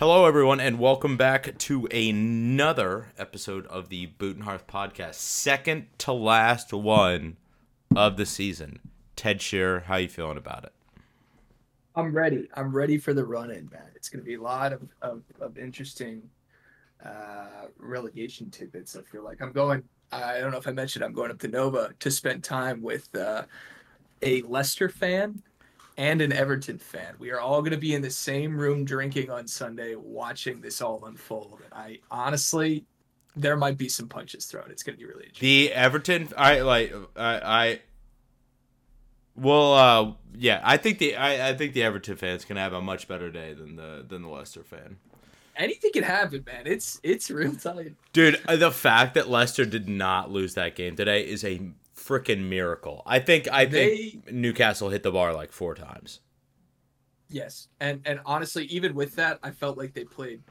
Hello, everyone, and welcome back to another episode of the Boot and Hearth podcast. Second to last one of the season. Ted Shearer, how you feeling about it? I'm ready. I'm ready for the run in, man. It's going to be a lot of, of, of interesting uh, relegation tidbits. I feel like I'm going. I don't know if I mentioned I'm going up to Nova to spend time with uh, a Leicester fan and an Everton fan. We are all going to be in the same room drinking on Sunday, watching this all unfold. And I honestly, there might be some punches thrown. It's going to be really interesting. The Everton, I like, I, I well, uh, yeah, I think the I, I think the Everton fans can have a much better day than the than the Leicester fan. Anything can happen, man. It's it's real time. Dude, uh, the fact that Leicester did not lose that game today is a freaking miracle. I think I think Newcastle hit the bar like four times. Yes, and and honestly, even with that, I felt like they played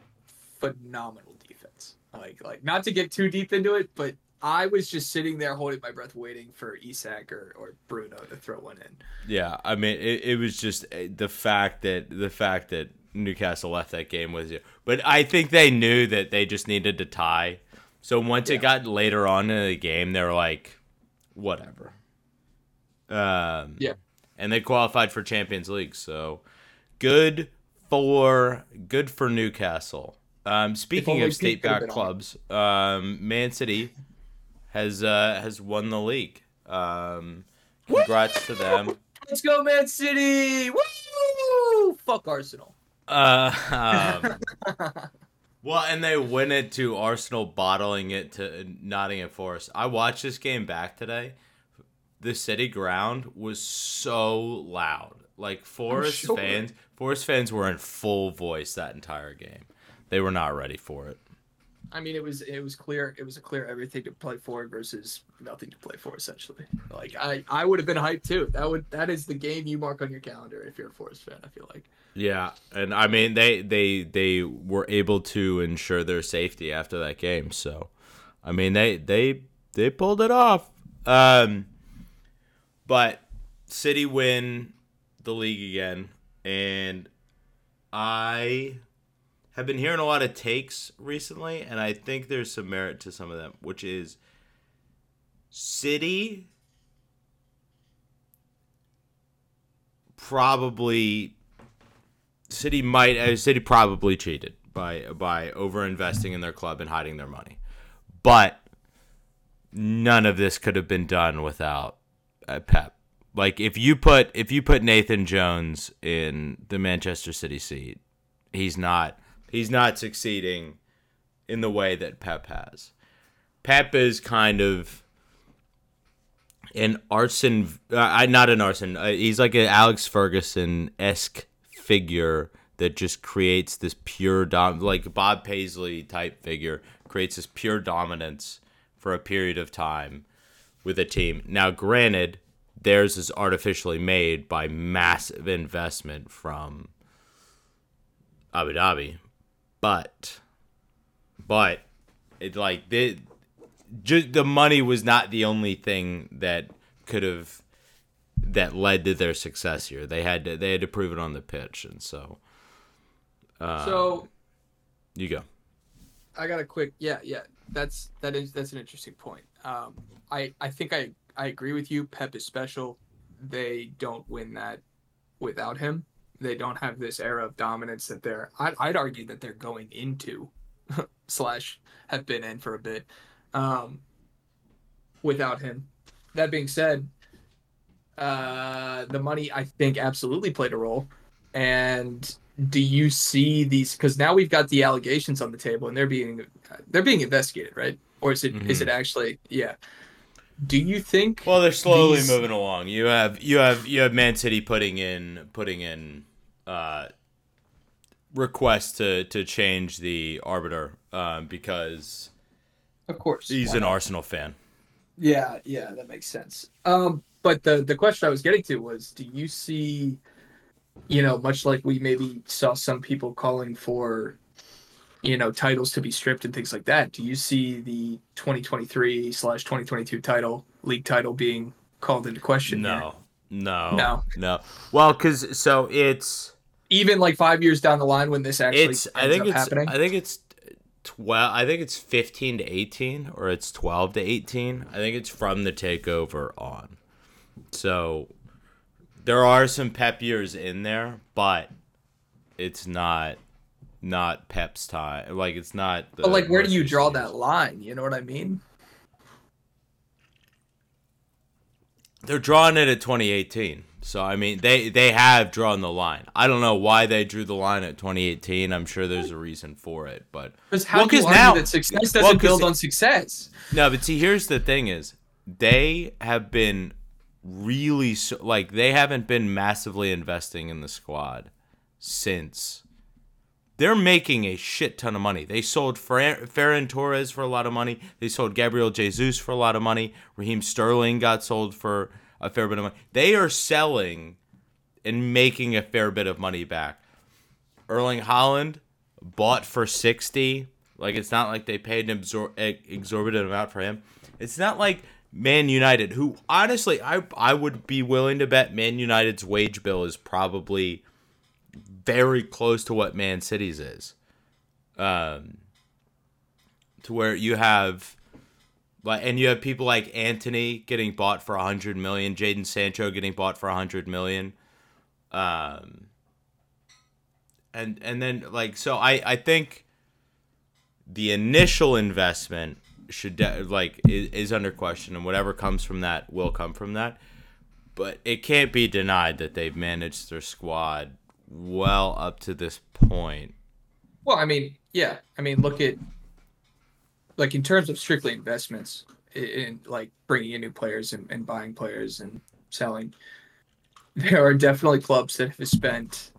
phenomenal defense. Like like not to get too deep into it, but I was just sitting there holding my breath, waiting for Isak or, or Bruno to throw one in. Yeah, I mean, it, it was just eh, the fact that the fact that Newcastle left that game with you, but I think they knew that they just needed to tie. So once yeah. it got later on in the game, they were like, whatever. Um, yeah, and they qualified for Champions League, so good for good for Newcastle. Um, speaking of state back clubs, um, Man City has uh, has won the league. Um, congrats to them. Let's go, Man City! Woo! Fuck Arsenal. Uh, um, well, and they win it to Arsenal, bottling it to Nottingham Forest. I watched this game back today. The City ground was so loud. Like Forest sure. fans, Forest fans were in full voice that entire game. They were not ready for it. I mean, it was it was clear it was a clear everything to play for versus nothing to play for essentially. Like I I would have been hyped too. That would that is the game you mark on your calendar if you're a Forest fan. I feel like. Yeah, and I mean they they they were able to ensure their safety after that game. So, I mean they they they pulled it off. Um, but City win the league again, and I have been hearing a lot of takes recently, and I think there's some merit to some of them, which is City probably City might uh, City probably cheated by by over investing in their club and hiding their money, but none of this could have been done without uh, Pep. Like if you put if you put Nathan Jones in the Manchester City seat, he's not He's not succeeding in the way that Pep has. Pep is kind of an arson, uh, not an arson. Uh, he's like an Alex Ferguson esque figure that just creates this pure dom, like Bob Paisley type figure, creates this pure dominance for a period of time with a team. Now, granted, theirs is artificially made by massive investment from Abu Dhabi, but but it like the just the money was not the only thing that could have that led to their success here. They had to they had to prove it on the pitch, and so. Uh, so. You go. I got a quick yeah yeah that's that is that's an interesting point. Um, I I think I I agree with you. Pep is special. They don't win that without him they don't have this era of dominance that they're I'd, I'd argue that they're going into slash have been in for a bit um, without him that being said uh, the money i think absolutely played a role and do you see these because now we've got the allegations on the table and they're being they're being investigated right or is it mm-hmm. is it actually yeah do you think well they're slowly these... moving along you have you have you have man city putting in putting in uh, request to to change the arbiter um, because of course he's an Arsenal fan. Yeah, yeah, that makes sense. Um, but the the question I was getting to was, do you see, you know, much like we maybe saw some people calling for, you know, titles to be stripped and things like that. Do you see the 2023 slash 2022 title league title being called into question? No, here? no, no, no. Well, because so it's even like five years down the line when this actually It's I ends think up it's happening. I think it's twelve. I think it's fifteen to eighteen, or it's twelve to eighteen. I think it's from the takeover on. So there are some Pep years in there, but it's not not Pep's time. Like it's not. The but like, where do you draw years. that line? You know what I mean? They're drawing it at 2018. So I mean, they they have drawn the line. I don't know why they drew the line at 2018. I'm sure there's a reason for it, but Because how Well, do you argue now- that success doesn't well, build on success? No, but see, here's the thing: is they have been really so, like they haven't been massively investing in the squad since. They're making a shit ton of money. They sold Fer- Ferran Torres for a lot of money. They sold Gabriel Jesus for a lot of money. Raheem Sterling got sold for a fair bit of money. They are selling and making a fair bit of money back. Erling Haaland bought for 60. Like it's not like they paid an exorbitant amount for him. It's not like Man United, who honestly I I would be willing to bet Man United's wage bill is probably very close to what Man City's is. Um to where you have like and you have people like Antony getting bought for 100 million, Jadon Sancho getting bought for 100 million. Um and and then like so I I think the initial investment should de- like is, is under question and whatever comes from that will come from that but it can't be denied that they've managed their squad well up to this point Well, I mean, yeah. I mean, look at like in terms of strictly investments in, in like bringing in new players and, and buying players and selling. There are definitely clubs that have spent.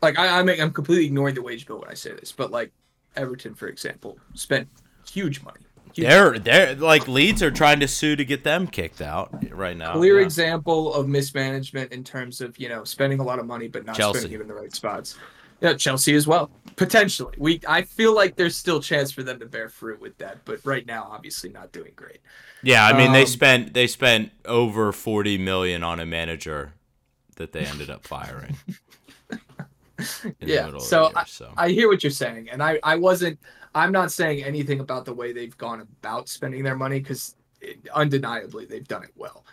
Like I, I'm, I'm completely ignoring the wage bill when I say this, but like Everton, for example, spent huge money. Huge they're they're like Leeds are trying to sue to get them kicked out right now clear Yeah. example of mismanagement in terms of you know spending a lot of money but not Chelsea. spending it in the right spots. Yeah, Chelsea as well. Potentially, we I feel like there's still chance for them to bear fruit with that, but right now, obviously, not doing great. yeah I mean they Um, spent they spent over 40 million on a manager that they ended up firing in the Yeah, so year, so I hear what you're saying, and I I wasn't. I'm not saying anything about the way they've gone about spending their money because undeniably they've done it well.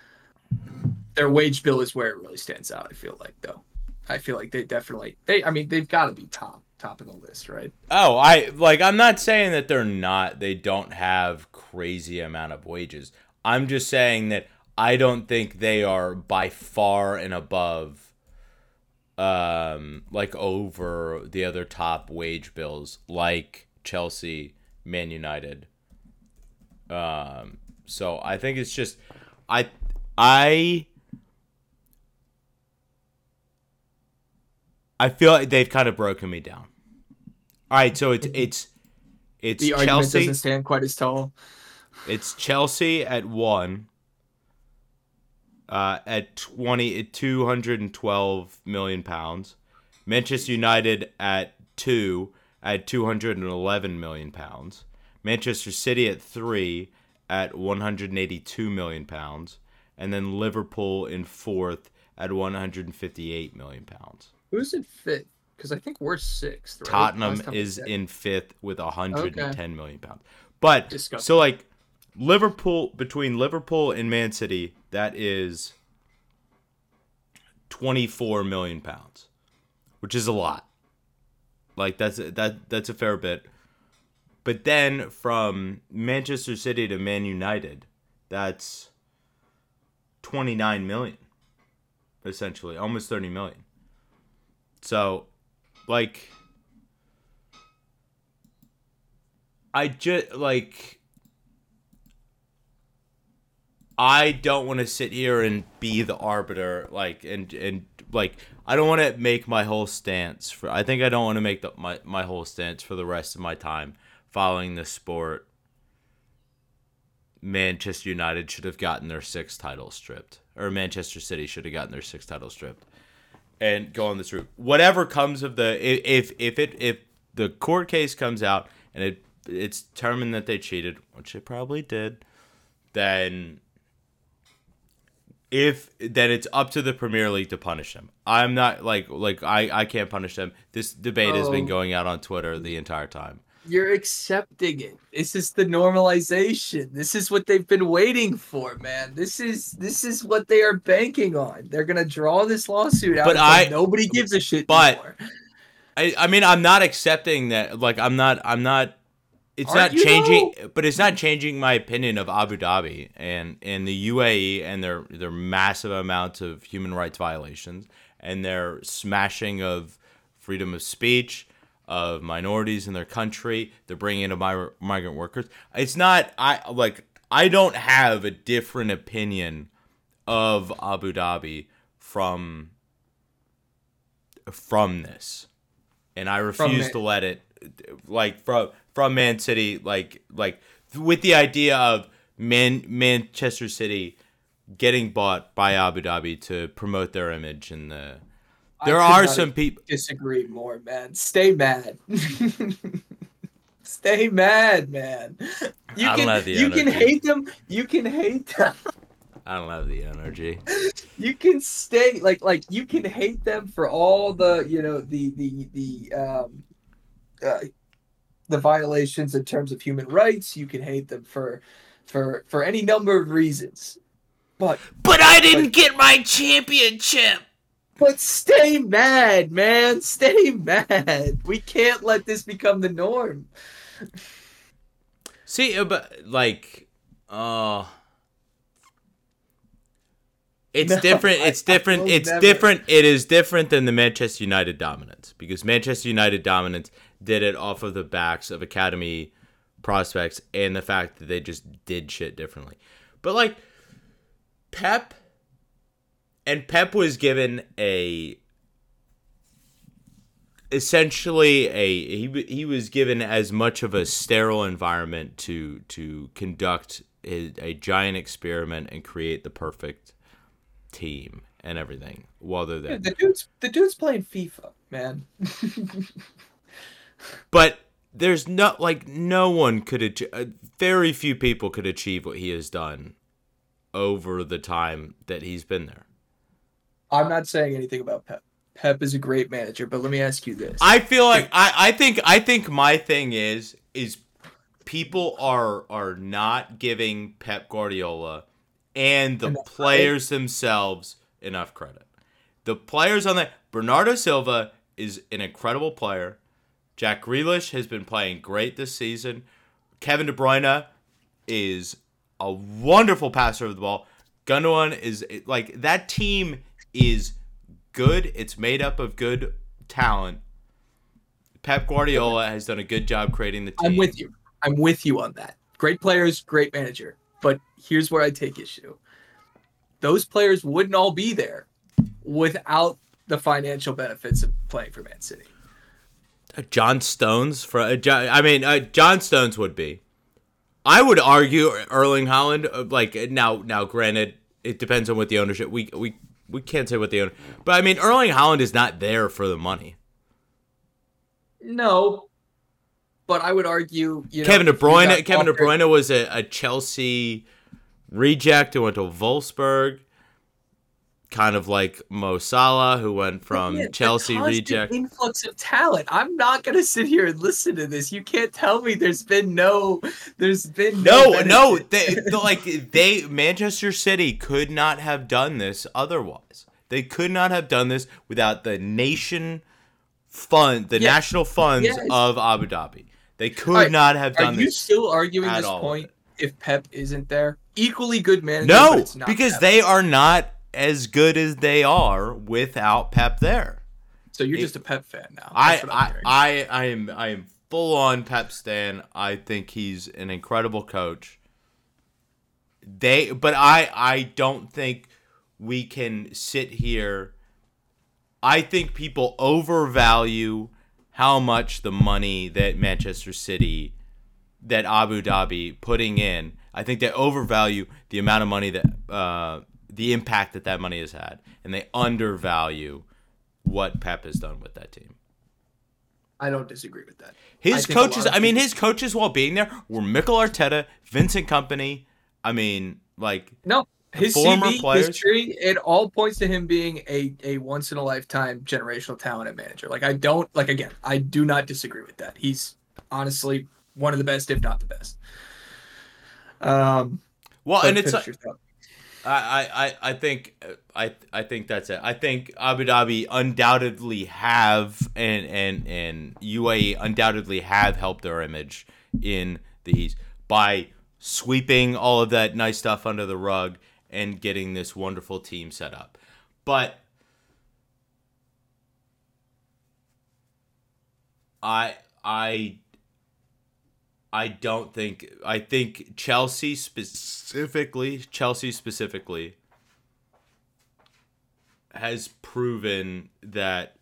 Their wage bill is where it really stands out. I feel like though, I feel like they definitely they. I mean, they've got to be top top of the list, right? Oh, I like I'm not saying that they're not they don't have crazy amount of wages. I'm just saying that I don't think they are by far and above um like over the other top wage bills like Chelsea, Man United. Um so I think it's just I I I feel like they've kind of broken me down. All right, so it's it's it's The Chelsea. doesn't stand quite as tall. It's Chelsea at one. Uh, at 20, at 212 million pounds. Manchester United at two, at 211 million pounds. Manchester City at three, at 182 million pounds. And then Liverpool in fourth at 158 million pounds. Who's in fifth? Because I think we're sixth. Right? Tottenham Last time we is in fifth with 110 million pounds. But Disgusting. so like Liverpool between Liverpool and Man City, that is 24 million pounds, which is a lot. Like that's that that's a fair bit. But then from Manchester City to Man United, that's 29 million essentially, almost 30 million. So, like I just like I don't want to sit here and be the arbiter like and and like I don't want to make my whole stance for I think I don't want to make the, my my whole stance for the rest of my time following the sport Manchester United should have gotten their sixth title stripped or Manchester City should have gotten their sixth title stripped and go on this route. Whatever comes of the if if it if the court case comes out and it it's determined that they cheated, which it probably did, then if then it's up to the Premier League to punish him. I'm not like like I I can't punish them. This debate has been Oh. going out on Twitter the entire time. You're accepting it. This is the normalization. This is what they've been waiting for, man. This is this is what they are banking on. They're gonna draw this lawsuit out. But I- nobody gives a shit but- anymore. I I mean I'm not accepting that like I'm not I'm not it's Aren't not changing but it's not changing my opinion of Abu Dhabi and and the UAE and their their massive amounts of human rights violations and their smashing of freedom of speech of minorities in their country they're bringing in mi- migrant workers. It's not I like I don't have a different opinion of Abu Dhabi from from this. And I refuse to let it like from from Man City like like with the idea of Man Manchester City getting bought by Abu Dhabi to promote their image and the there could are some people disagree more, man. Stay mad. Stay mad, man. You I don't can you can hate them. You can hate them. I don't have the energy. you can stay like like you can hate them for all the you know the the the um uh, the violations in terms of human rights you can hate them for for for any number of reasons but But I didn't get my championship. but stay mad man stay mad we can't let this become the norm See, uh, but like, uh it's No, different. It's I different. will It's never. different. It is different than the Manchester United dominance because Manchester United dominance did it off of the backs of academy prospects and the fact that they just did shit differently. But like Pep and Pep was given a essentially a he he was given as much of a sterile environment to to conduct a, a giant experiment and create the perfect team and everything while they're there. the dude's the dude's playing fifa man But there's not like no one could uh, very few people could achieve what he has done over the time that he's been there. i'm not saying anything about pep pep is a great manager but let me ask you this I feel like I, I think I think my thing is is people are are not giving Pep Guardiola and the Enough players themselves enough credit. The players on that Bernardo Silva is an incredible player. Jack Grealish has been playing great this season. Kevin De Bruyne is a wonderful passer of the ball. Gundogan is like that team is good. It's made up of good talent. Pep Guardiola has done a good job creating the team. I'm with you. I'm with you on that. Great players, great manager. But here's where I take issue. Those players wouldn't all be there without the financial benefits of playing for Man City. John Stones for uh, Jo- I mean uh, John Stones would be. I would argue Erling Haaland uh, like now now granted it depends on what the ownership we we we can't say what the owner but I mean Erling Haaland is not there for the money. No, but I would argue you know, Kevin De Bruyne Kevin De Bruyne was a, a Chelsea reject who went to Wolfsburg. Kind of like Mo Salah, who went from Yeah, Chelsea reject. influx of talent. I'm not gonna sit here and listen to this. You can't tell me there's been no, there's been No, no, no, they, like they Manchester City could not have done this otherwise. They could not have done this without the nation fund, the Yeah. national funds Yes. of Abu Dhabi. They could Alright, not have done this. Are you this. still arguing this point? If Pep isn't there, equally good manager. but No, it's not because Pep. they are not as good as they are without Pep there. So you're it- just a Pep fan now. I, I. I, I am, I am full on Pep Stan. I think he's an incredible coach. They, but I, I don't think we can sit here. I think people overvalue how much the money that Manchester City, that Abu Dhabi putting in. I think they overvalue the amount of money that, uh, the impact that that money has had, and they undervalue what Pep has done with that team. I don't disagree with that. His think a lot coaches, I mean, people- his coaches while being there were Mikel Arteta, Vincent Kompany. I mean, like, No, his former CV players- history, it all points to him being a, a once in a lifetime generational talent and manager. Like I don't like again, I do not disagree with that. He's honestly one of the best, if not the best. Um, Well, but and it's finish your thought. I, I, I think I I think that's it. I think Abu Dhabi undoubtedly have and and and UAE undoubtedly have helped their image in these by sweeping all of that nice stuff under the rug and getting this wonderful team set up. But I I I don't think I think Chelsea specifically Chelsea specifically has proven that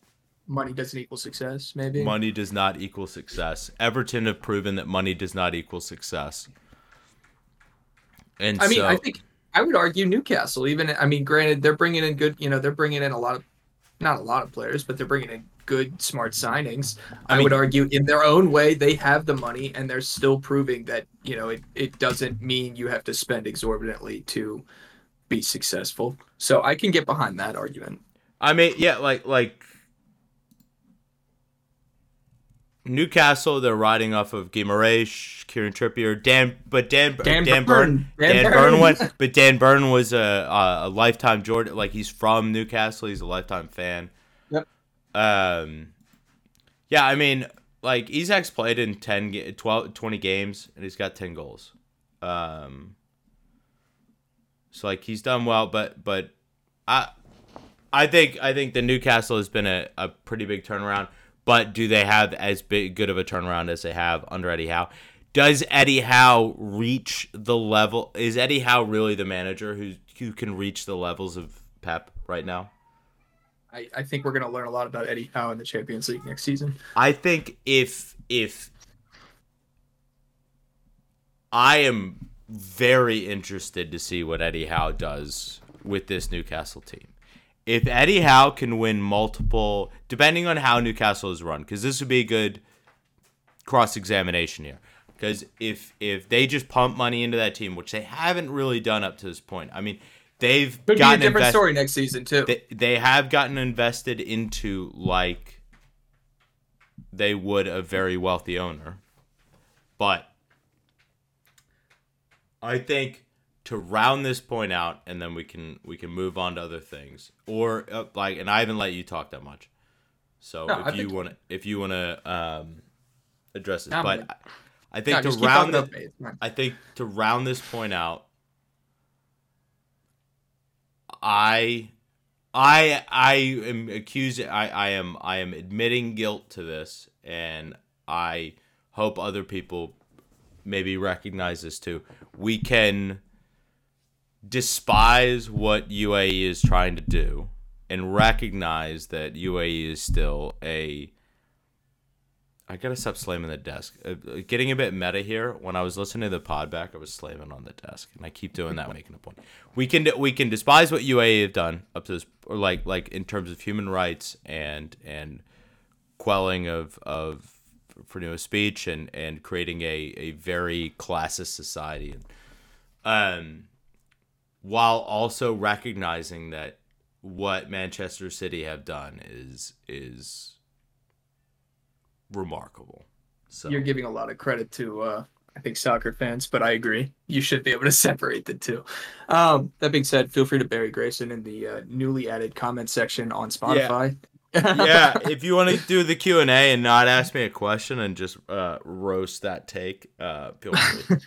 money doesn't equal success. Maybe money does not equal success. Everton have proven that money does not equal success. And I mean, so, I think I would argue Newcastle. Even I mean, granted, they're bringing in good. You know, they're bringing in a lot of, not a lot of players, but they're bringing in good, smart signings. I, I mean- would argue, in their own way, they have the money, and they're still proving that you know it. It doesn't mean you have to spend exorbitantly to be successful. So I can get behind that argument. I mean, yeah, like like Newcastle, they're riding off of Guimaraes, Kieran Trippier, Dan, but Dan uh, Dan, Dan Burn. Dan Dan, Burn. Went, but Dan Burn was a, a lifetime Jordan, like he's from Newcastle, he's a lifetime fan. Um, yeah, I mean, like Isak's played in 10, 12, 20 games, and he's got ten goals. Um, so like he's done well, but but I I think I think the Newcastle has been a, a pretty big turnaround, but do they have as big good of a turnaround as they have under Eddie Howe? Does Eddie Howe reach the level? Is Eddie Howe really the manager who who can reach the levels of Pep right now? I, I think we're going to learn a lot about Eddie Howe in the Champions League next season. I think if if I am very interested to see what Eddie Howe does with this Newcastle team. If Eddie Howe can win multiple, depending on how Newcastle is run, because this would be a good cross examination here. Because if if they just pump money into that team, which they haven't really done up to this point, I mean, they've Could be a different invest- story next season too. they, they have gotten invested into like they would a very wealthy owner but i think to round this point out and then we can we can move on to other things or uh, like and i haven't let you talk that much so No, if I've you want to if you want to um address this No, but. I, I think No, to round the, about me. It's fine. I think to round this point out, I, I, I am accusing. I, I am. I am admitting guilt to this, and I hope other people maybe recognize this too. We can despise what UAE is trying to do, and recognize that UAE is still a I gotta stop slamming the desk. Uh, uh, getting a bit meta here. When I was listening to the pod back, I was slamming on the desk, and I keep doing that, making a point. We can we can despise what UAE have done up to this, or like like in terms of human rights and and quelling of of freedom of speech and and creating a a very classist society, um, while also recognizing that what Manchester City have done is is remarkable. So You're giving a lot of credit to, uh, I think, soccer fans, but I agree. You should be able to separate the two. Um, that being said, feel free to bury Greyson in the uh, newly added comment section on Spotify. yeah, if you want to do the Q and A and not ask me a question and just uh, roast that take, uh, feel free.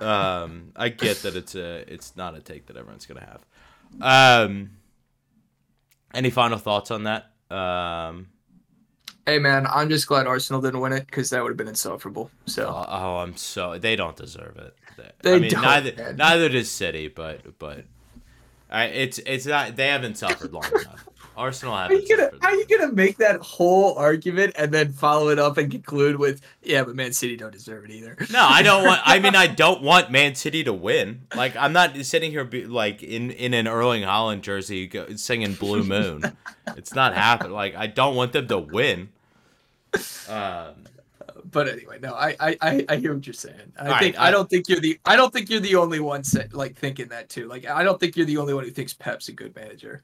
um, I get that it's a it's not a take that everyone's gonna have. Um, any final thoughts on that? Um, Hey, man, I'm just glad Arsenal didn't win it because that would have been insufferable. So, oh, oh, I'm so they don't deserve it. They, I mean, don't, neither man. neither does City, but but I, it's it's not they haven't suffered long enough. Arsenal how are haven't. you gonna are you gonna make that whole argument and then follow it up and conclude with, yeah, but Man City don't deserve it either. No, I don't want. I mean, I don't want Man City to win. Like, I'm not sitting here be, like in in an Erling Haaland jersey singing "Blue Moon." it's not happening. Like, I don't want them to win. Um, but anyway, no, I, I I hear what you're saying. I think right, I- don't think you're the I don't think you're the only one say, like thinking that too. Like I don't think you're the only one who thinks Pep's a good manager,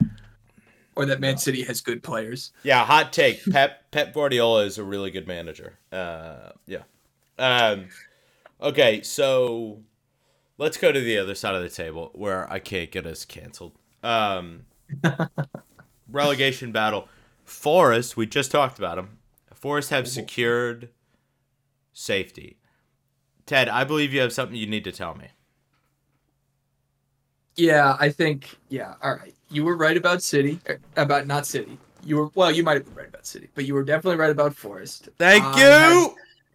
or that Man City has good players. Yeah, hot take. Pep Pep Guardiola is a really good manager. Uh, yeah. Um, okay, so let's go to the other side of the table where I can't get us canceled. Um, relegation battle. Forest, we just talked about them. Forest have secured safety. Ted, I believe you have something you need to tell me. Yeah, I think yeah. All right, you were right about City, er, about not City. You were well, you might have been right about City, but you were definitely right about Forest. Thank I you. had-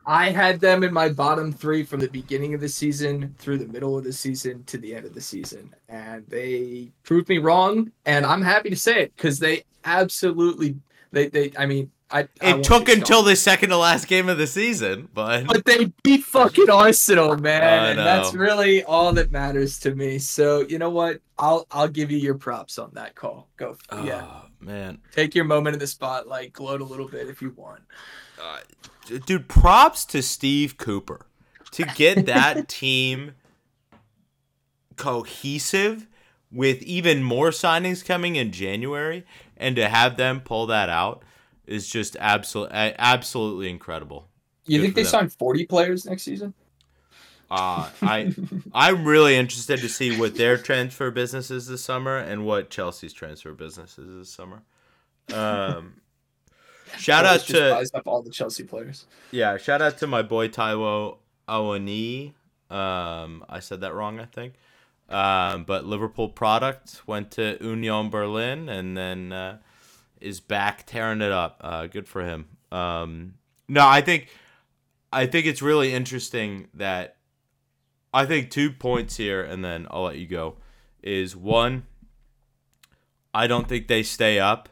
I had them in my bottom three from the beginning of the season through the middle of the season to the end of the season, and they proved me wrong. And I'm happy to say it because they absolutely they they. I mean, I I it took until the second to last game of the season, but but they beat fucking Arsenal, man, and that's really all that matters to me. So you know what? I'll I'll give you your props on that call. Go, yeah, Oh, man. take your moment in the spotlight, gloat a little bit if you want. Uh, dude, props to Steve Cooper to get that team cohesive with even more signings coming in January and to have them pull that out is just absolutely absolutely incredible. You Good think they them. sign 40 players next season? Uh, I I'm really interested to see what their transfer business is this summer and what Chelsea's transfer business is this summer. Um, shout out to all the Chelsea players. Yeah, shout out to my boy Taiwo Awani. Um, I said that wrong, I think. Um, but Liverpool product went to Union Berlin and then uh, is back tearing it up. Uh, good for him. Um, no, I think I think it's really interesting that I think two points here, and then I'll let you go. Is one, I don't think they stay up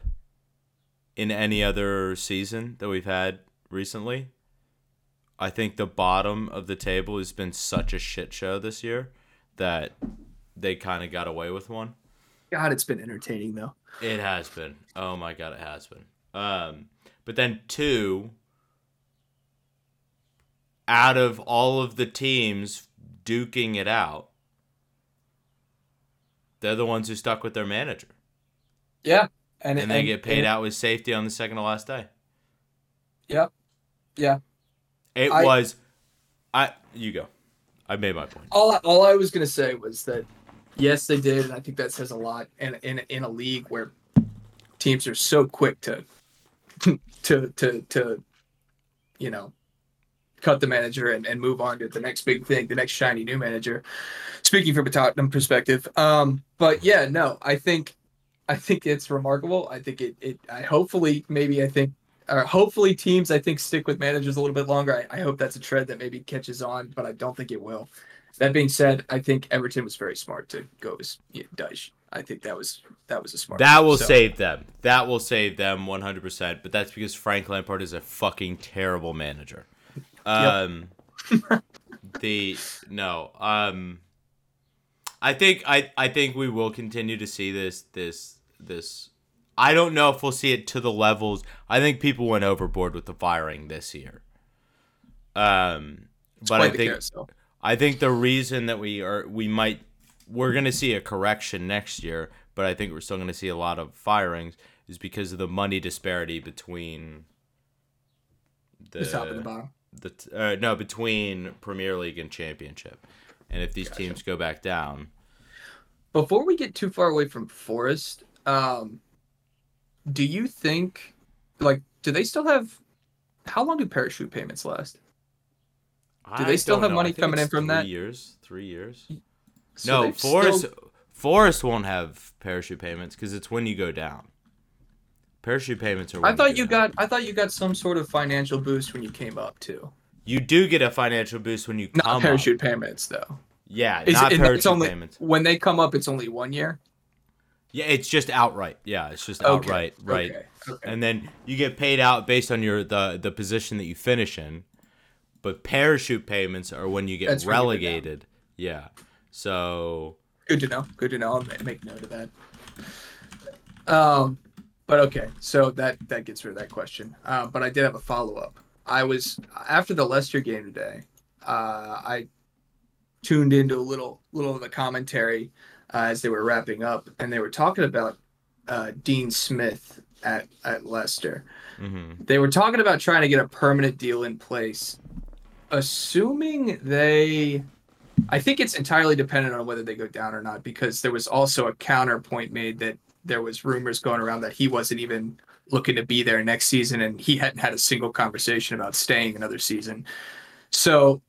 in any other season that we've had recently. I think the bottom of the table has been such a shit show this year that they kind of got away with one. God, it's been entertaining though. It has been. Oh my god, it has been. Um, but then two, out of all of the teams duking it out, they're the ones who stuck with their manager, Yeah, and and they get paid out with safety on the second to last day. Yeah, yeah. It I- was, I you go. I made my point. All all I was gonna say was that yes, they did, and I think that says a lot. in in in a league where teams are so quick to to to to you know cut the manager and, and move on to the next big thing, the next shiny new manager. Speaking from a Tottenham perspective, um, but yeah, no, I think I think it's remarkable. I think it it I hopefully maybe I think or hopefully teams I think stick with managers a little bit longer. I, I hope that's a trend that maybe catches on, but I don't think it will. That being said, I think Everton was very smart to go with yeah, Dyche. I think that was that was a smart. That will So, save them. That will save them 100%. But that's because Frank Lampard is a fucking terrible manager. Um, the no. Um, I think I I think we will continue to see this this this. I don't know if we'll see it to the levels. I think people went overboard with the firing this year. Um, but quite I think carousel. I think the reason that we are we might we're going to see a correction next year, but I think we're still going to see a lot of firings is because of the money disparity between the, the top and the bottom. the uh, no between Premier League and Championship, and if these Gotcha. teams go back down, Before we get too far away from Forest, um, do you think, like, do they still have? How long do parachute payments last? Do they still have know. money coming in from three that? Years, three years. So no, Forest still- Forest won't have parachute payments because it's when you go down. Parachute payments are. I thought you down. got. I thought you got some sort of financial boost when you came up too. You do get a financial boost when you Not come up. parachute payments though. Yeah, Is not it, parachute it's only payments. when they come up. It's only one year. Yeah, it's just outright. Yeah, it's just Okay, outright, right? Okay. okay. And then you get paid out based on your the the position that you finish in. But parachute payments are when you get That's relegated. Yeah. So Good to know. Good to know. I'll make note of that. Um, but okay, so that that gets rid of that question. Uh, but I did have a follow up. I was after the Leicester game today. Uh, I tuned into a little little of the commentary uh, as they were wrapping up, and they were talking about uh, Dean Smith at at Leicester. Mm-hmm. They were talking about trying to get a permanent deal in place, assuming they. I think it's entirely dependent on whether they go down or not, because there was also a counterpoint made that there was rumors going around that he wasn't even looking to be there next season, and he hadn't had a single conversation about staying another season. So,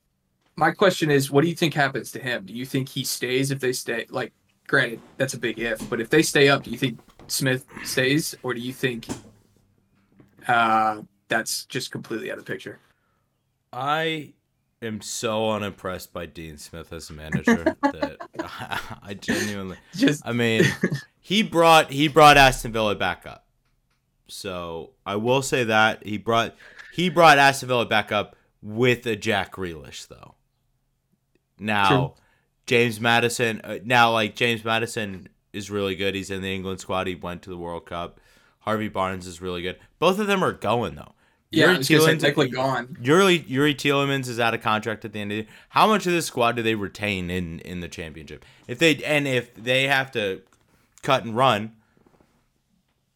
my question is, what do you think happens to him? Do you think he stays if they stay? Like, granted, that's a big if, but if they stay up, do you think Smith stays, or do you think uh, that's just completely out of the picture? I am so unimpressed by Dean Smith as a manager that I genuinely Just I mean, he brought he brought Aston Villa back up. So I will say that he brought he brought Aston Villa back up with a Jack Grealish though. Now, True. James Maddison uh, now like James Maddison is really good. He's in the England squad. He went to the World Cup. Harvey Barnes is really good. Both of them are going though. Yeah, Youri I was gonna Tielemans- technically gone. Youri Youri Tielemans is out of contract at the end of the year. How much of this squad do they retain in in the championship? If they and if they have to cut and run,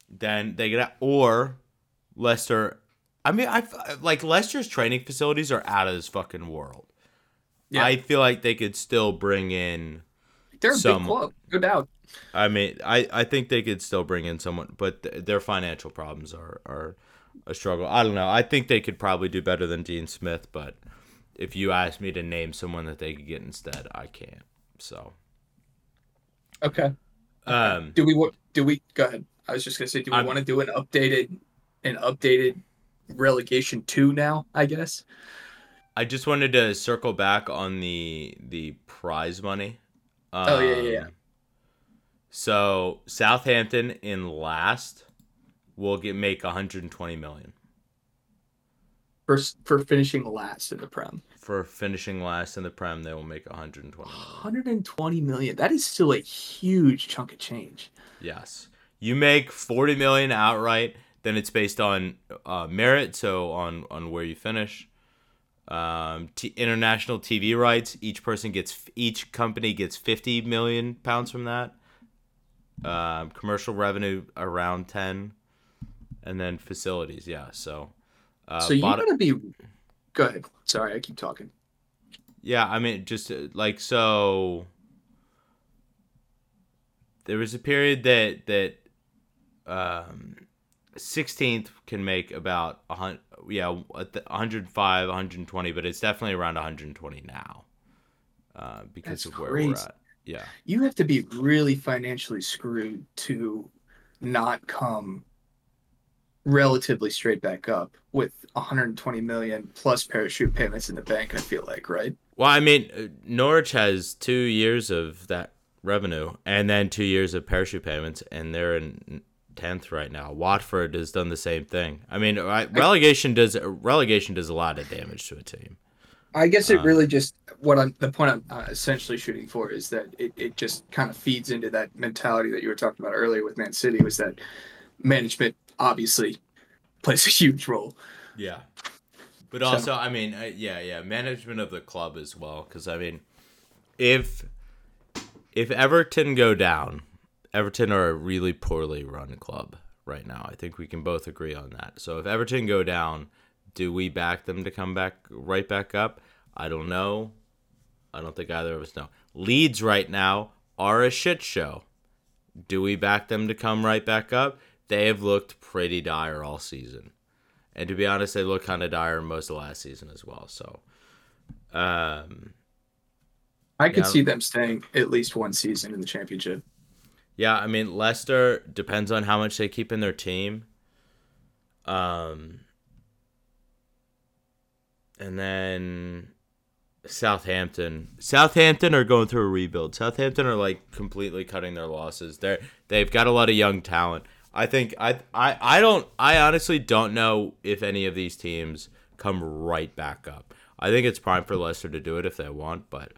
then they get out. Or Leicester. I mean, I like Leicester's training facilities are out of this fucking world. Yeah. I feel like they could still bring in. They're a some- big club, no doubt. I mean, I, I think they could still bring in someone, but th- their financial problems are, are a struggle. I don't know. I think they could probably do better than Dean Smith, but if you ask me to name someone that they could get instead, I can't. So, Okay. um, Do we do we go ahead? I was just gonna say, do we I'm- want to do an updated an updated relegation two now? I guess. I just wanted to circle back on the the prize money. Um, Oh, yeah, yeah, yeah. So Southampton in last will get make 120 million For for finishing last in the Prem. for finishing last in the Prem. They will make 120 million. 120 million. That is still a huge chunk of change. Yes. You make 40 million outright, then it's based on uh, merit, so on on where you finish. Um, t- international TV rights, each person gets each company gets 50 million pounds from that. Um, commercial revenue around 10 and then facilities, yeah. So uh, so you bottom- gotta be. Go ahead. Sorry, I keep talking. Yeah, I mean, just uh, like so. There was a period that that um, 16th can make about a hundred, yeah, at the 105, 120, but it's definitely around 120 now, uh, because That's of where crazy. we're at. Yeah, You have to be really financially screwed to not come relatively straight back up with 120 million plus parachute payments in the bank. I feel like, right? Well, I mean, uh, Norwich has two years of that revenue and then two years of parachute payments, and they're in tenth right now. Watford has done the same thing. I mean, relegation does relegation does a lot of damage to a team. I guess it Uh, really just what I'm the point I'm uh, essentially shooting for is that it, it just kind of feeds into that mentality that you were talking about earlier with Man City was that management obviously plays a huge role. Yeah, but So- also, I mean, uh, yeah, yeah, management of the club as well. Because I mean, if if Everton go down, Everton are a really poorly run club right now. I think we can both agree on that. So if Everton go down, do we back them to come back right back up? I don't know. I don't think either of us know. Leeds right now are a shit show. Do we back them to come right back up? They have looked pretty dire all season. And to be honest, they look kind of dire most of last season as well. So, um, I could Yeah. see them staying at least one season in the championship. yeah, I mean, Leicester depends on how much they keep in their team. Um, and then Southampton. Southampton are going through a rebuild. Southampton are like completely cutting their losses. They're they've got a lot of young talent. I think I I I don't I honestly don't know if any of these teams come right back up. I think it's prime for Leicester to do it if they want, but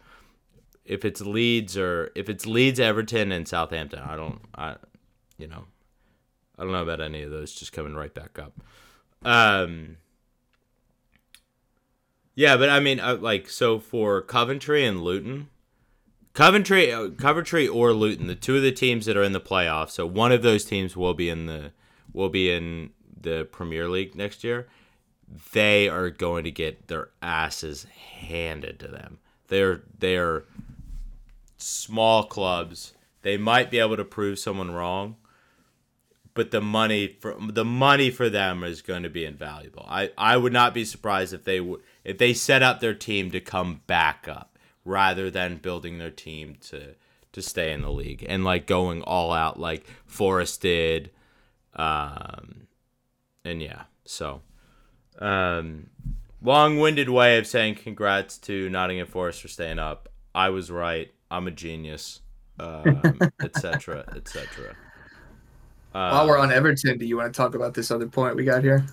if it's Leeds or if it's Leeds, Everton, and Southampton, I don't I you know I don't know about any of those just coming right back up. Um Yeah, but I mean, uh, like, so for Coventry and Luton, Coventry, uh, Coventry or Luton, the two of the teams that are in the playoffs. So one of those teams will be in the will be in the Premier League next year. They are going to get their asses handed to them. They're they're small clubs. They might be able to prove someone wrong, but the money for the money for them is going to be invaluable. I, I would not be surprised if they would if they set up their team to come back up rather than building their team to to stay in the league and like going all out like Forest did. Um, and yeah, so um, long-winded way of saying congrats to Nottingham Forest for staying up. I was right. I'm a genius, um, etc., etc. While we're on Everton, do you want to talk about this other point we got here?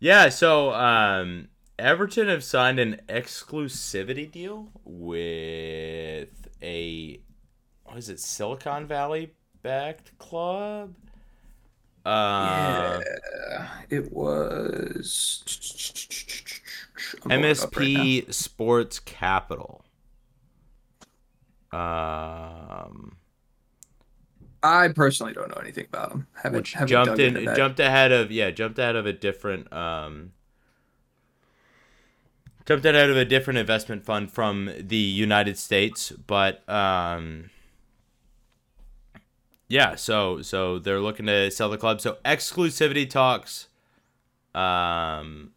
Yeah, so um, Everton have signed an exclusivity deal with a what is it, Silicon Valley backed club? Uh, yeah, it was up right. MSP Sports Capital. Um, I personally don't know anything about them. Haven't, which haven't jumped in, jumped ahead of yeah, jumped ahead of a different um, jumped out of a different investment fund from the United States, but um, yeah, so so they're looking to sell the club. So exclusivity talks. Um,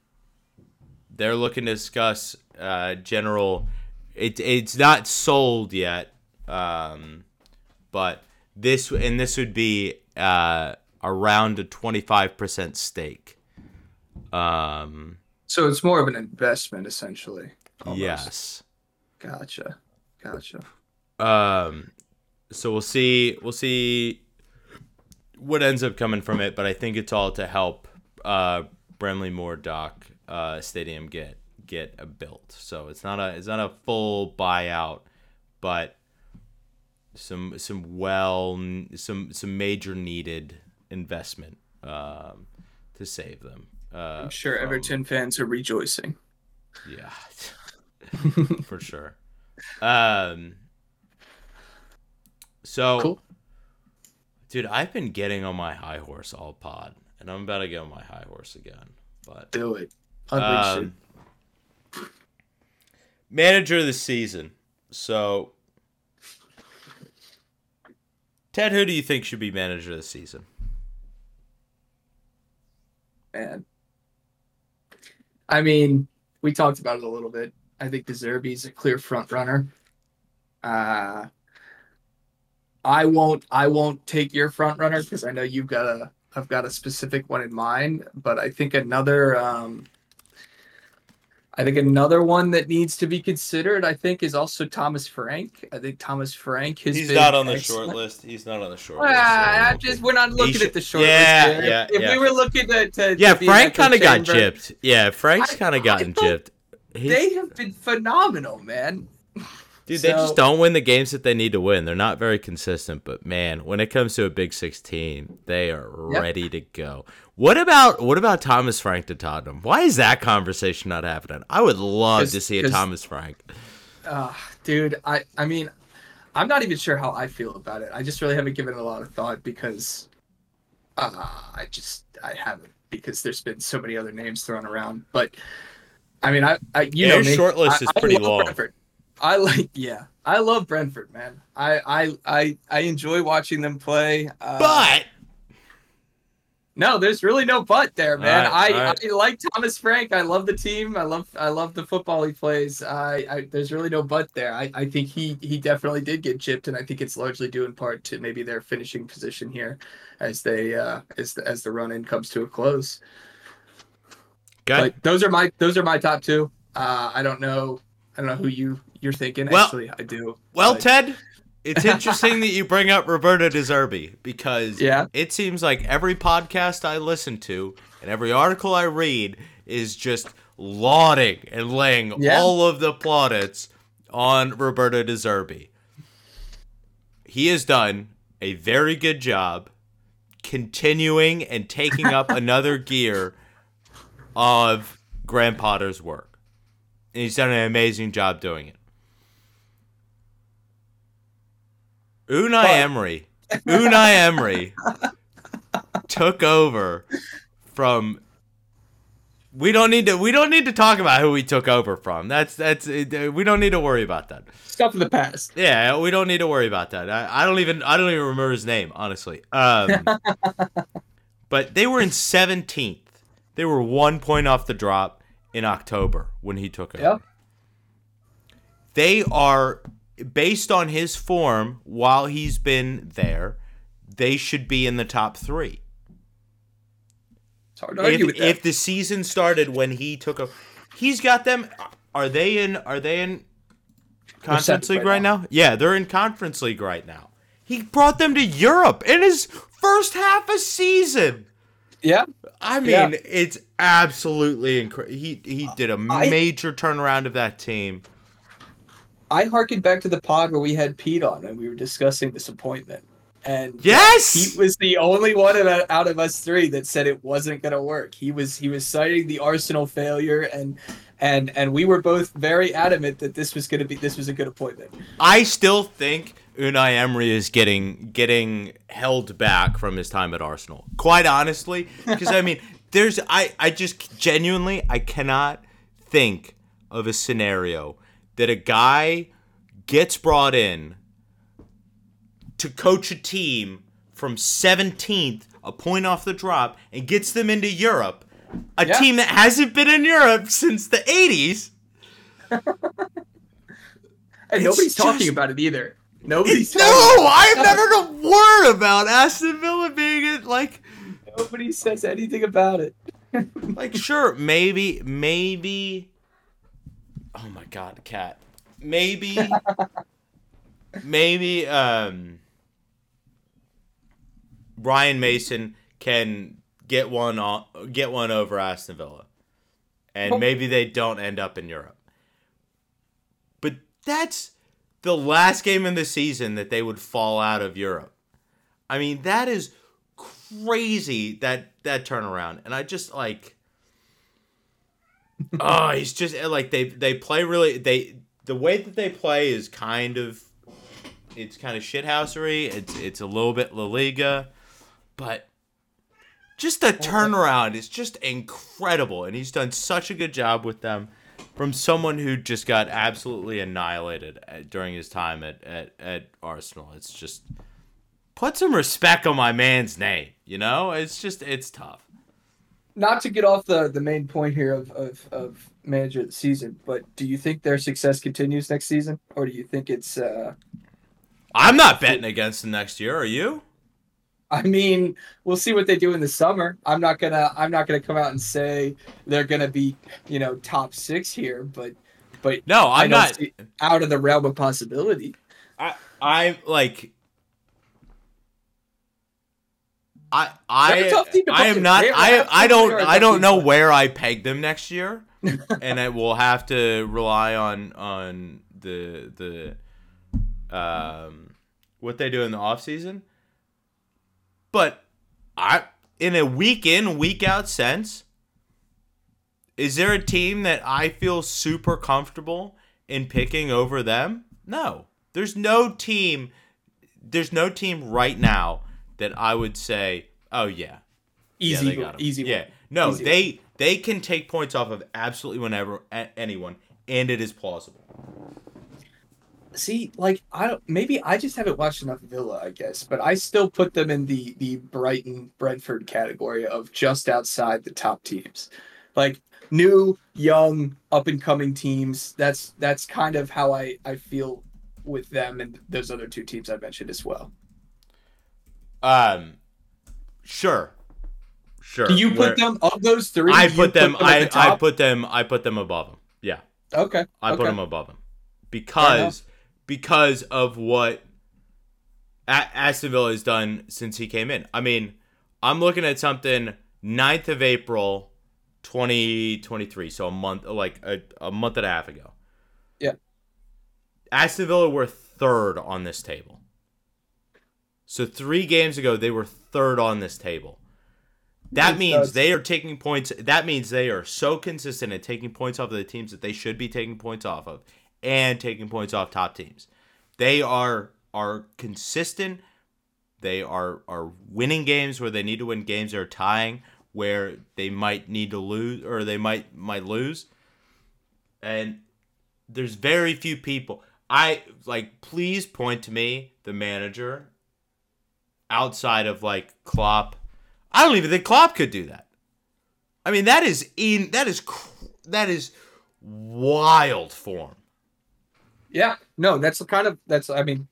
they're looking to discuss uh, general. It, it's not sold yet, um, but this and this would be uh, around a twenty five percent stake. Um, So it's more of an investment, essentially. almost. yes. Gotcha. Gotcha. Um, so we'll see. We'll see what ends up coming from it, but I think it's all to help uh, Bramley Moore Dock uh, Stadium get get a built. So it's not a it's not a full buyout, but some some well some some major needed investment um, to save them. Uh, I'm sure from- Everton fans are rejoicing. yeah, for sure. Um. So, Cool. dude, I've been getting on my high horse all pod, and I'm about to get on my high horse again. But Do it. Um, manager of the season. So, Ted, who do you think should be manager of the season? it, man. I mean, we talked about it a little bit. I think De Zerbi's a clear front runner. Uh I won't I won't take your front runner because I know you've got a I've got a specific one in mind, but I think another um I think another one that needs to be considered, I think, is also Thomas Frank. I think Thomas Frank has He's been not on the excellent. short list. He's not on the short Well, list. so I I just we're not looking should- at the short Yeah, list. here. yeah, if yeah. we were looking to, to Yeah, to Frank kind of got chamber, gypped. Yeah, Frank's kind of gotten thought gypped. He's- They have been phenomenal, man. Dude, they just don't win the games that they need to win. They're not very consistent, but man, when it comes to a Big 16, they are Yep. ready to go. What about what about Thomas Frank to Tottenham? Why is that conversation not happening? I would love to see a Thomas Frank. Uh, dude, I I mean, I'm not even sure how I feel about it. I just really haven't given it a lot of thought because uh, I just I haven't because there's been so many other names thrown around. But I mean, I, I you Yeah, know your me. short list I- is pretty long. Brentford. I like yeah, I love Brentford, man. I I I, I enjoy watching them play. Uh, But No, there's really no but there, man. Right, I, right. I like Thomas Frank. I love the team. I love I love the football he plays. I, I there's really no but there. I, I think he he definitely did get chipped, and I think it's largely due in part to maybe their finishing position here, as they uh as the, as the run in comes to a close. good. But those are my those are my top two. Uh, I don't know I don't know who you you're thinking. Well- Actually, I do. Well, but- Ted, it's interesting that you bring up Roberto De Zerbi because Yeah. it seems like every podcast I listen to and every article I read is just lauding and laying Yeah. all of the plaudits on Roberto De Zerbi. He has done a very good job continuing and taking up another gear of Graham Potter's work. And he's done an amazing job doing it. Unai But- Emery. Unai Emery took over from we don't need to we don't need to talk about who we took over from. That's that's we don't need to worry about that. Stuff in the past. Yeah, we don't need to worry about that. I, I don't even I don't even remember his name, honestly. Um, but they were in 17th. They were one point off the drop in October when he took over. Yep. They are based on his form while he's been there. They should be in the top three. It's hard to argue If, with that. if the season started when he took a, he's got them. Are they in? Are they in conference league right right now. Yeah, they're in conference league right now. He brought them to Europe in his first half a season. Yeah. I mean, Yeah. it's absolutely incredible. He he uh, did a I- major turnaround of that team. I harkened back to the pod where we had Pete on and we were discussing disappointment. And Yes, Pete was the only one out of us three that said it wasn't going to work. He was he was citing the Arsenal failure and and and we were both very adamant that this was going to be this was a good appointment. I still think Unai Emery is getting getting held back from his time at Arsenal. Quite honestly, because I mean, there's I I just genuinely I cannot think of a scenario that a guy gets brought in to coach a team from 17th, a point off the drop, and gets them into Europe. A Yeah. team that hasn't been in Europe since the 80s. And It's nobody's talking just- about it either. Nobody's no, I've never heard a word about Aston Villa being it. Like, Nobody says anything about it. like sure, maybe, maybe. Oh my God, cat. Maybe, maybe. Um, Ryan Mason can get one on, get one over Aston Villa, and maybe they don't end up in Europe. But that's the last game in the season that they would fall out of Europe. I mean, that is crazy that that turnaround. And I just like ah, Oh, he's just like they they play really they the way that they play is kind of it's kind of shithousery. It's it's a little bit La Liga, but just the oh, turnaround is just incredible and he's done such a good job with them from someone who just got absolutely annihilated at, during his time at, at, at Arsenal. It's just put some respect on my man's name. You know, it's just it's tough. Not to get off the, the main point here of, of, of manager of the season, but do you think their success continues next season? Or do you think it's uh I'm not betting against them next year. Are you? I mean, we'll see what they do in the summer. I'm not gonna I'm not gonna come out and say they're gonna be, you know, top six here, but but No, I'm don't out of the realm of possibility. I I'm like. I I They're a tough team to I am not I I don't I don't know where I peg them next year, and I will have to rely on on the the um what they do in the off season. But I in a week in week out sense, is there a team that I feel super comfortable in picking over them? No. There's no team there's no team right now that I would say, "Oh yeah, yeah, Easy, 'em." easy. Yeah. No, Easy they they can take points off of absolutely whenever anyone and it is plausible. See, like I don't. Maybe I just haven't watched enough Villa, I guess. But I still put them in the the Brighton Brentford category of just outside the top teams, like new, young, up and coming teams. That's that's kind of how I I feel with them and those other two teams I mentioned as well. Um sure. Sure. Do you put Where- them of those three? I put them at I, the I put them I put them above them. Yeah. okay. I okay. put them above them because because of what A- Aston Villa has done since he came in. I mean, I'm looking at something 9th of April, 2023, so a month like a, a month and a half ago. Yeah. Aston Villa were third on this table. So three games ago, they were third on this table. That means they are taking points. That means they are so consistent at taking points off of the teams that they should be taking points off of, and taking points off top teams. They are are consistent. They are are winning games where they need to win games. They're tying where they might need to lose or they might might lose. And there's very few people. I like. Please point to me the manager outside of like Klopp. I don't even think Klopp could do that. I mean, that is in that is that is wild form. Yeah, no, that's the kind of that's. I mean,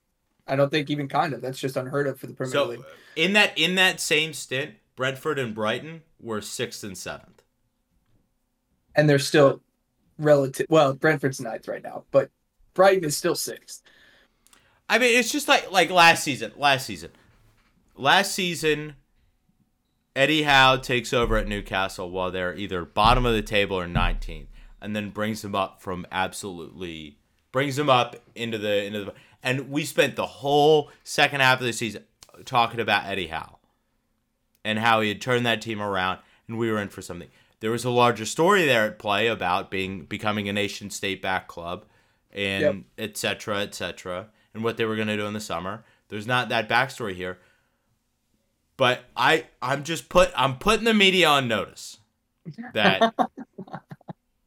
I don't think even kind of that's just unheard of for the Premier So League. in that in that same stint, Brentford and Brighton were sixth and seventh. And they're still relative. Well, Brentford's ninth right now, but Brighton is still sixth. I mean, it's just like like last season. Last season, last season, Eddie Howe takes over at Newcastle while they're either bottom of the table or 19th, and then brings them up from absolutely brings them up into the into the. And we spent the whole second half of the season talking about Eddie Howe and how he had turned that team around, and we were in for something. There was a larger story there at play about being becoming a nation state back club, and Yep. et cetera, et cetera, and what they were going to do in the summer. There's not that backstory here, but I I'm just put I'm putting the media on notice that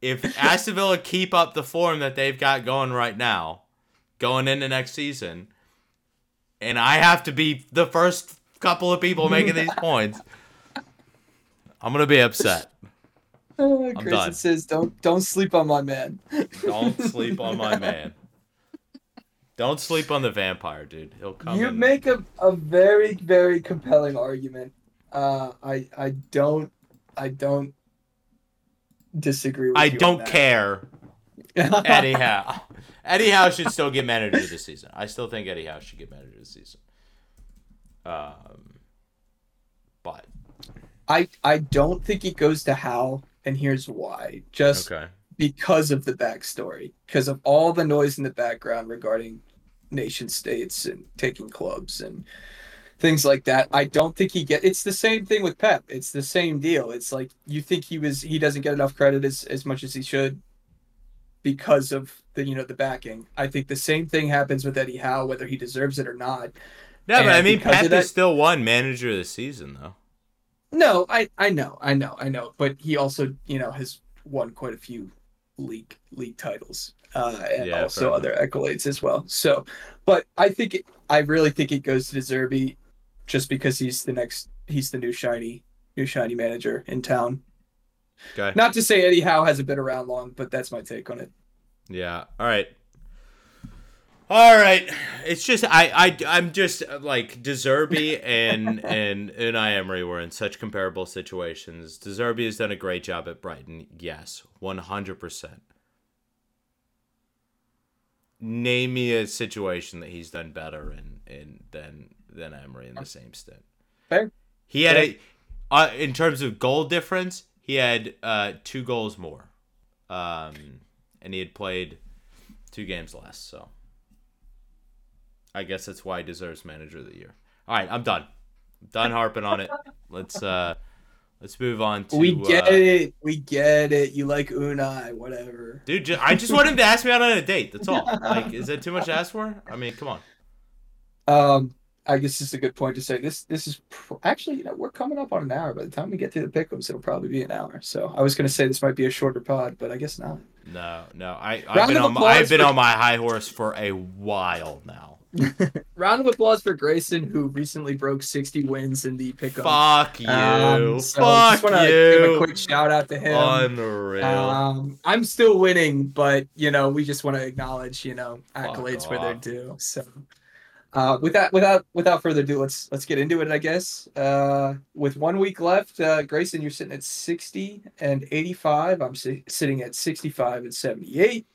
if Aston Villa keep up the form that they've got going right now, going into next season, and I have to be the first couple of people making these points, I'm gonna be upset. Uh, Greyson done. says, "Don't don't sleep on my man." Don't sleep on my man. Don't sleep on the vampire, dude. He'll come. you make a, a very very compelling argument. Uh, I I don't I don't disagree. with I don't care. Eddie Howe. Eddie Howe should still get manager this season. I still think Eddie Howe should get manager this season. Um, but I I don't think it goes to Hal, and here's why. Just okay, because of the backstory, because of all the noise in the background regarding nation states and taking clubs and things like that. I don't think he get. It's the same thing with Pep. It's the same deal. It's like you think he was he doesn't get enough credit as as much as he should because of the you know the backing. I think the same thing happens with Eddie Howe, whether he deserves it or not. no, but I mean, Pep that- is still one manager of the season though. No, I I know, I know, I know, but he also you know has won quite a few league league titles uh, and Yeah, also other accolades as well. So, but I think it, I really think it goes to De Zerbi just because he's the next he's the new shiny new shiny manager in town. Okay. Not to say Eddie Howe hasn't been around long, but that's my take on it. Yeah. All right. All right. It's just I I I'm just uh, like De Zerbi and and and I Emery were in such comparable situations. De Zerbi has done a great job at Brighton. Yes, one hundred percent. Name me a situation that he's done better in in than than Emery in the same stint. Fair. He had a uh, in terms of goal difference, he had uh, two goals more, um, and he had played two games less. So I guess that's why he deserves manager of the year. All right, I'm done. I'm done harping on it. Let's uh, let's move on to. we get uh, it, we get it. You like Unai, whatever. dude. Ju- I just want him to ask me out on a date. That's all. Like, is that too much to ask for? I mean, come on. Um, I guess it's a good point to say. This this is pr- actually, you know, we're coming up on an hour. By the time we get through the pickums, it'll probably be an hour. So I was going to say this might be a shorter pod, but I guess not. No, no. I I've been on my, I've been for- on my high horse for a while now. Round of applause for Greyson, who recently broke 60 wins in the pickums. Fuck you. Um, so Fuck just wanna Give a quick shout out to him. Unreal. Um, I'm still winning, but you know, we just want to acknowledge, you know, accolades where they're due. So, uh, with that, without without further ado, let's let's get into it. I guess. Uh, with one week left, uh, Greyson, you're sitting at 60 and 85. I'm si- sitting at 65 and 78.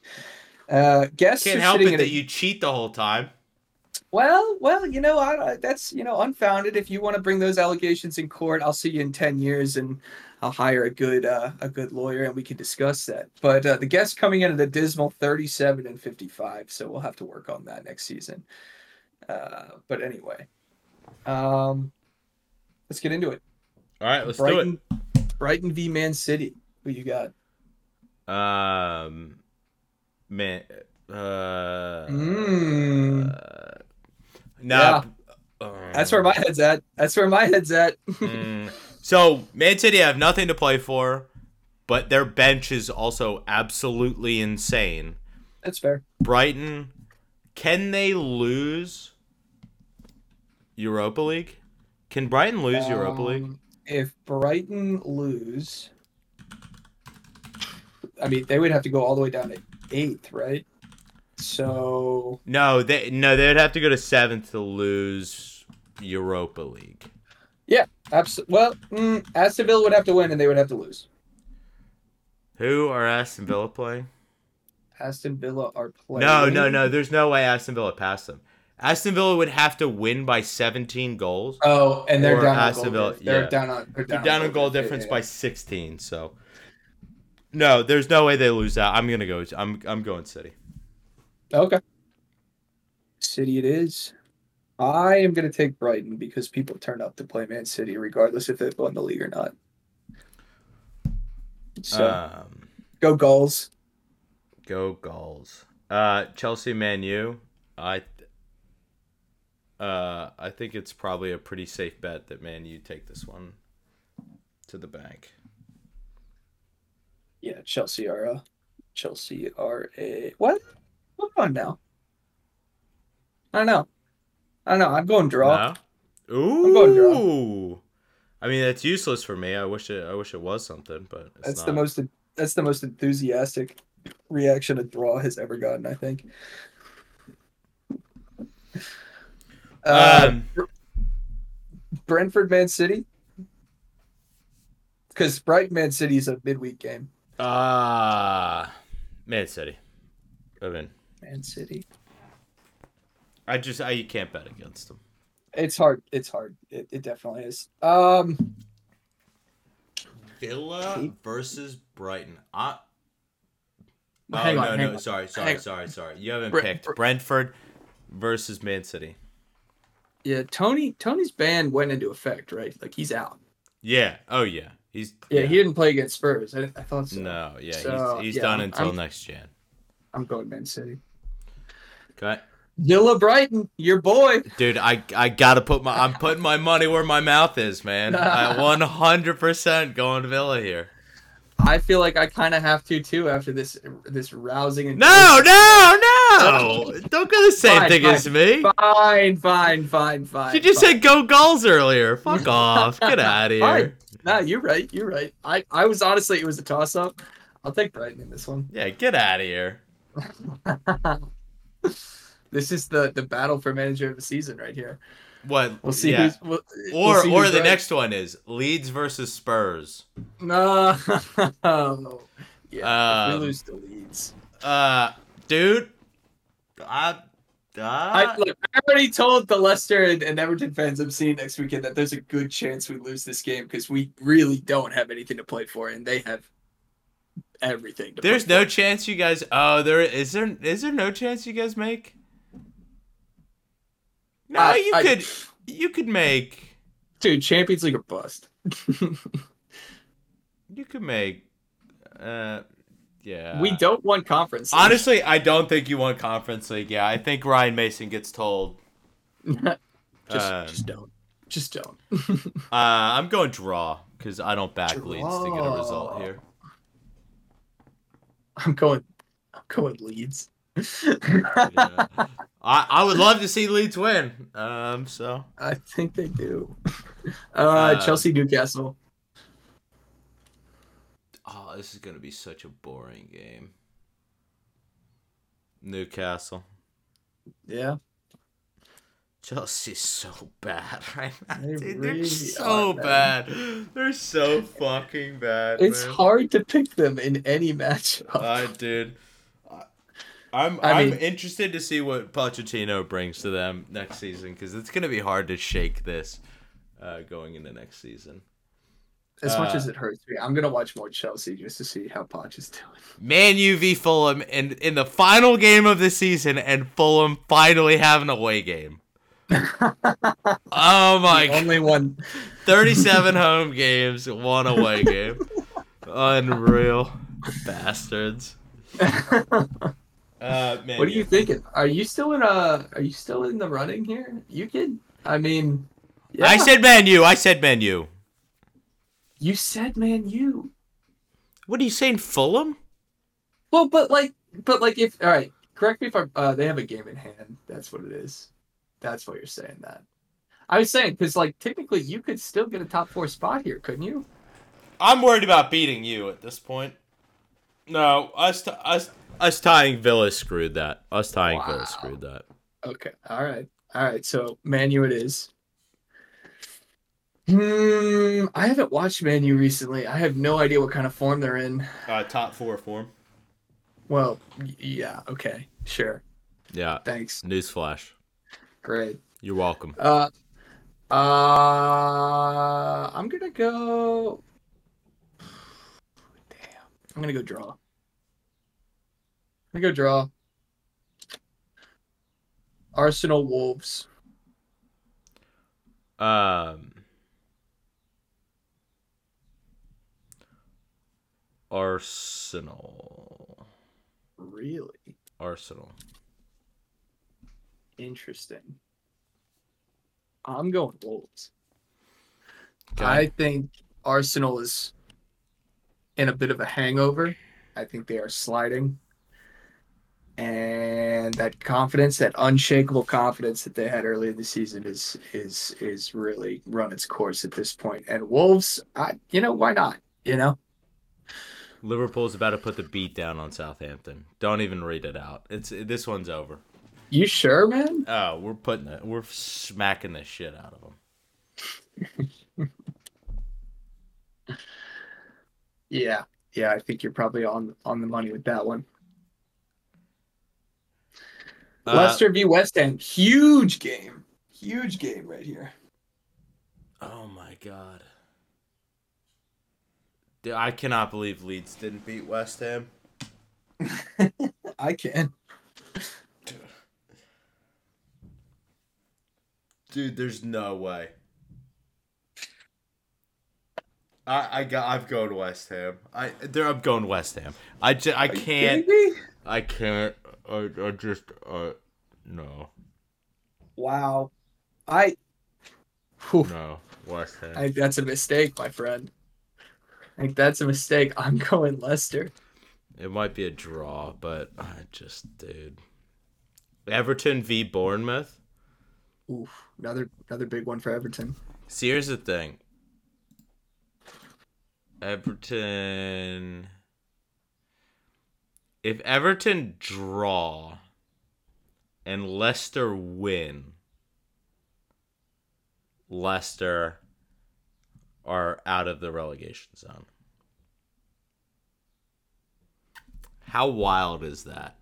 Uh, guests Can't help it that a- you cheat the whole time. well, well, you know, I, I- that's you know unfounded. If you want to bring those allegations in court, I'll see you in ten years, and I'll hire a good uh, a good lawyer, and we can discuss that. But uh, the guest coming in at a dismal thirty-seven and fifty-five, so we'll have to work on that next season. Uh, but anyway, um, let's get into it. All right, let's Brighton, do it. Brighton v Man City. Who you got? Um, man, uh, Mm. uh, nah, uh, That's where my head's at. That's where my head's at. Mm. So Man City have nothing to play for, but their bench is also absolutely insane. That's fair. Brighton, can they lose Europa League? Can Brighton lose Europa League? Um, If Brighton lose, I mean, they would have to go all the way down to eighth, right? So No, they no, they'd have to go to seventh to lose Europa League. Yeah, absolutely. Well, mm, Aston Villa would have to win, and they would have to lose. Who are Aston Villa playing? Aston Villa are playing. No, no, no. There's no way Aston Villa passed them. Aston Villa would have to win by 17 goals. Oh, and they're down on Aston goal. Villa, difference. They're yeah. down on. They're They're down, down on goal difference by 16. So no, there's no way they lose that. I'm gonna go. I'm I'm going City. Okay. City it is. I am going to take Brighton because people turn up to play Man City regardless if they've won the league or not. So Um, go goals. go goals. Uh, Chelsea, Man U. I. Uh, I think it's probably a pretty safe bet that Man you take this one to the bank. Yeah, Chelsea are a Chelsea are a what? Hold on now. I don't know. I don't know. I'm going draw. No? Ooh. I'm going draw. I mean, that's useless for me. I wish it. I wish it was something, but it's That's not. the most. That's the most enthusiastic reaction a draw has ever gotten. I think. Uh, Um, Brentford, Man City. Because Brighton, Man City is a midweek game. Ah, Man City. I mean, Man City. I just I you can't bet against them. It's hard. It's hard. It, it definitely is. Um. Villa versus Brighton. I, oh hang on. no hang no on. sorry sorry Hang sorry sorry. You haven't Bre- picked Bre- Brentford versus Man City. Yeah, Toney. Toney's ban went into effect, right? Like he's out. Yeah. Oh yeah. He's Yeah, he didn't play against Spurs. I, I thought so. No. Yeah. So, he's he's yeah, done I'm- until I'm- next Jan. I'm going Man City. Okay. Villa Brighton, your boy. Dude, I I gotta put my I'm putting my money where my mouth is, man. I 100 percent going to Villa here. I feel like I kind of have to too after this this rousing. And No, no, no! Don't go the same Fine, thing fine. as me. Fine, fine, fine, fine. You just fine. said go goals earlier. Fuck off. Get out of Fine. here. No, you're right. You're right. I, I was honestly, it was a toss up. I'll take Brighton in this one. Yeah, get out of here. this is the the battle for manager of the season right here. What? We'll see yeah. who's. We'll, Or we'll see or the right. next one is Leeds versus Spurs. No. yeah. Um, we lose to Leeds. Uh, dude, I, I, uh, look, I already told the Leicester and, and Everton fans I'm seeing next weekend that there's a good chance we lose this game because we really don't have anything to play for, and they have everything. To there's no for. chance you guys. Oh, there is there is there no chance you guys make? No, I- you I- could you could make dude. Champions League or bust. you could make. Uh, yeah. we don't want conference. league. Honestly, I don't think you want conference league. Yeah, I think Ryan Mason gets told. just, um, just don't. Just don't. Uh, I'm going draw because I don't back Leeds to get a result here. I'm going. I'm going Leeds. Yeah. I, I would love to see Leeds win. Um, so I think they do. Uh, Uh, Chelsea Newcastle. Oh, this is gonna be such a boring game. Newcastle, Yeah. Chelsea's so bad right now. They Dude, really they're so are, bad. They're so fucking bad. It's man. hard to pick them in any matchup. I did. I'm I I'm mean- interested to see what Pochettino brings to them next season because it's gonna be hard to shake this uh, going into next season. As much uh, as it hurts me, I'm gonna watch more Chelsea just to see how Poch is doing. Man U v Fulham in in the final game of the season, and Fulham finally have an away game. Oh my the only one, 37 home games, one away game. Unreal bastards. Uh, man, what are you thinking? Are you still in uh Are you still in the running here? You can. I mean, yeah. I said Man U. I said menu. You said man you. What are you saying, Fulham? Well, but like, but like, if all right, correct me if I'm. Uh, they have a game in hand. That's what it is. That's why you're saying that. I was saying because like technically you could still get a top four spot here, couldn't you? I'm worried about beating you at this point. No, us, t- us, us tying Villa screwed that. Us tying Wow. Villa screwed that. Okay. All right. All right. So Man U it is. Hmm. I haven't watched Man U recently. I have no idea what kind of form they're in. Uh, top four form. Well, yeah. Okay. Sure. Yeah. Thanks. Newsflash. Great. You're welcome. Uh. Uh. I'm gonna go. Damn. I'm gonna go draw. I'm gonna go draw. Arsenal Wolves. Um. Arsenal. Really Arsenal. interesting. I'm going Wolves. Okay. I think Arsenal is in a bit of a hangover. I think they are sliding. And that confidence, that unshakable confidence that they had early in the season is is is really run its course at this point. And Wolves, I you know, why not? You know? Liverpool's about to put the beat down on Southampton. Don't even read it out. It's this one's over. You sure, man? Oh, we're putting it. We're smacking the shit out of them. Yeah. Yeah, I think you're probably on on the money with that one. Uh, Leicester v West Ham, huge game, huge game right here. Oh my god. Dude, I cannot believe Leeds didn't beat West Ham. I can. Dude, there's no way. I I got I've gone West Ham. I there I'm going West Ham. I just, I can't? I can't I, I just uh no Wow, I. Whew, no West Ham. I that's a mistake, my friend. I think that's a mistake. I'm going Leicester. It might be a draw, but I just dude. Everton v Bournemouth. Oof, another another big one for Everton. See, here's the thing. Everton. If Everton draw and Leicester win, Leicester are out of the relegation zone. How wild is that?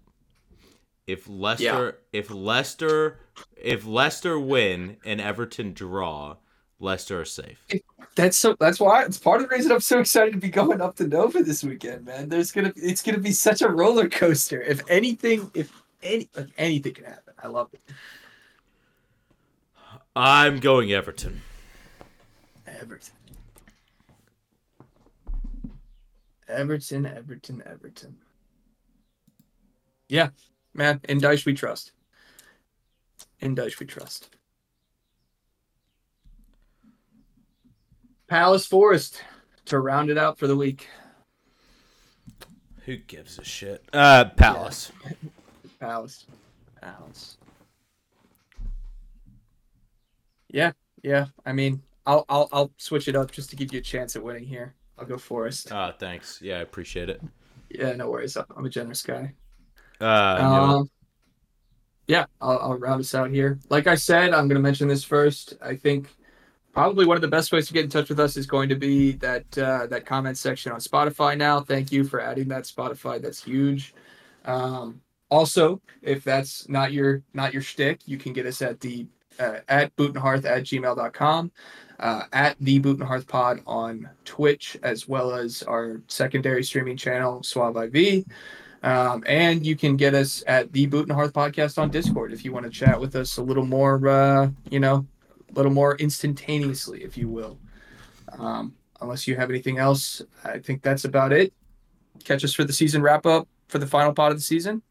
If Leicester if Leicester if Leicester win and Everton draw, Leicester are safe. That's so. That's why it's part of the reason I'm so excited to be going up to Nova this weekend, man. There's gonna it's gonna be such a roller coaster. If anything, if any like anything can happen, I love it. I'm going Everton. Everton. Everton, Everton, Everton. Yeah, man. In Dyche we trust. In Dyche we trust. Palace Forest to round it out for the week. Who gives a shit? Uh, Palace. Palace. Palace. Yeah, yeah. I mean, I'll I'll I'll switch it up just to give you a chance at winning here. I'll go Forest. Uh, thanks. Yeah, I appreciate it. Yeah, no worries. I'm a generous guy. Uh. Um, yeah, I'll, I'll round us out here. Like I said, I'm going to mention this first. I think probably one of the best ways to get in touch with us is going to be that uh, that comment section on Spotify. Now, thank you for adding that Spotify. That's huge. Um, also, if that's not your not your shtick, you can get us at the uh, at bootenhearth at gmail.com, uh, at the Boot and Hearth Pod on Twitch, as well as our secondary streaming channel, Suave IV. Um, and you can get us at the Boot and Hearth Podcast on Discord if you want to chat with us a little more, uh, you know, a little more instantaneously, if you will. Um, unless you have anything else, I think that's about it. Catch us for the season wrap up for the final part of the season.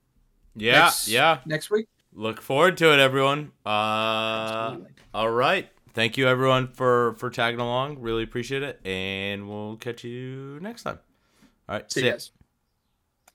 Yeah, next, yeah. Next week. Look forward to it, everyone. Uh, all right. Thank you, everyone, for for tagging along. Really appreciate it, and we'll catch you next time. All right. See see you ya. guys.